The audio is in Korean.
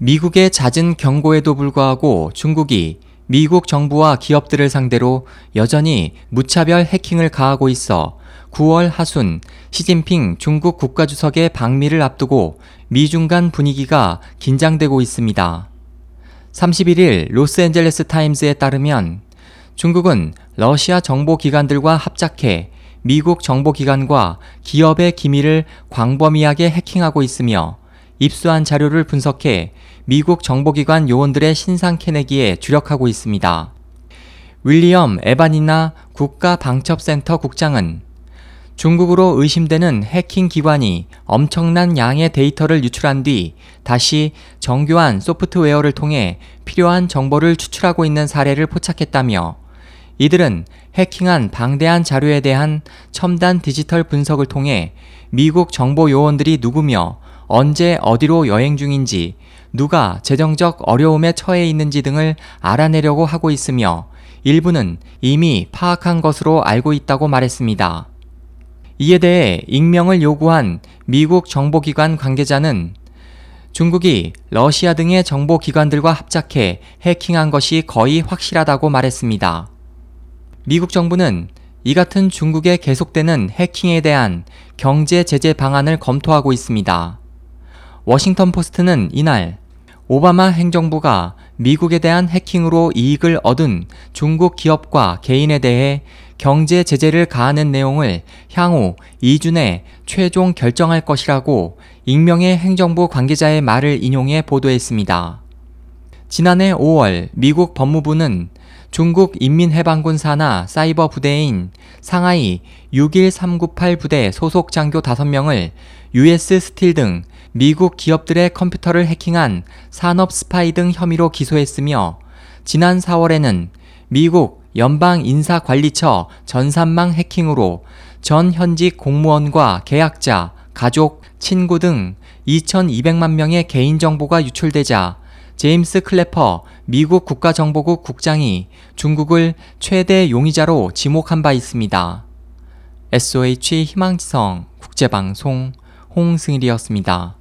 미국의 잦은 경고에도 불구하고 중국이 미국 정부와 기업들을 상대로 여전히 무차별 해킹을 가하고 있어 9월 하순 시진핑 중국 국가주석의 방미를 앞두고 미중 간 분위기가 긴장되고 있습니다. 31일 로스앤젤레스 타임즈에 따르면 중국은 러시아 정보기관들과 합작해 미국 정보기관과 기업의 기밀을 광범위하게 해킹하고 있으며 입수한 자료를 분석해 미국 정보기관 요원들의 신상 캐내기에 주력하고 있습니다. 윌리엄 에바니나 국가방첩센터 국장은 중국으로 의심되는 해킹 기관이 엄청난 양의 데이터를 유출한 뒤 다시 정교한 소프트웨어를 통해 필요한 정보를 추출하고 있는 사례를 포착했다며 이들은 해킹한 방대한 자료에 대한 첨단 디지털 분석을 통해 미국 정보 요원들이 누구며 언제 어디로 여행 중인지 누가 재정적 어려움에 처해 있는지 등을 알아내려고 하고 있으며 일부는 이미 파악한 것으로 알고 있다고 말했습니다. 이에 대해 익명을 요구한 미국 정보기관 관계자는 중국이 러시아 등의 정보기관들과 합작해 해킹한 것이 거의 확실하다고 말했습니다. 미국 정부는 이 같은 중국의 계속되는 해킹에 대한 경제 제재 방안을 검토하고 있습니다. 워싱턴 포스트는 이날 오바마 행정부가 미국에 대한 해킹으로 이익을 얻은 중국 기업과 개인에 대해 경제 제재를 가하는 내용을 향후 2주 내 최종 결정할 것이라고 익명의 행정부 관계자의 말을 인용해 보도했습니다. 지난해 5월 미국 법무부는 중국 인민해방군 산하 사이버 부대인 상하이 61398 부대 소속 장교 5명을 US 스틸 등 미국 기업들의 컴퓨터를 해킹한 산업 스파이 등 혐의로 기소했으며 지난 4월에는 미국 연방인사관리처 전산망 해킹으로 전 현직 공무원과 계약자, 가족, 친구 등 2,200만 명의 개인정보가 유출되자 제임스 클래퍼 미국 국가정보국 국장이 중국을 최대 용의자로 지목한 바 있습니다. SOH 희망지성 국제방송 홍승일이었습니다.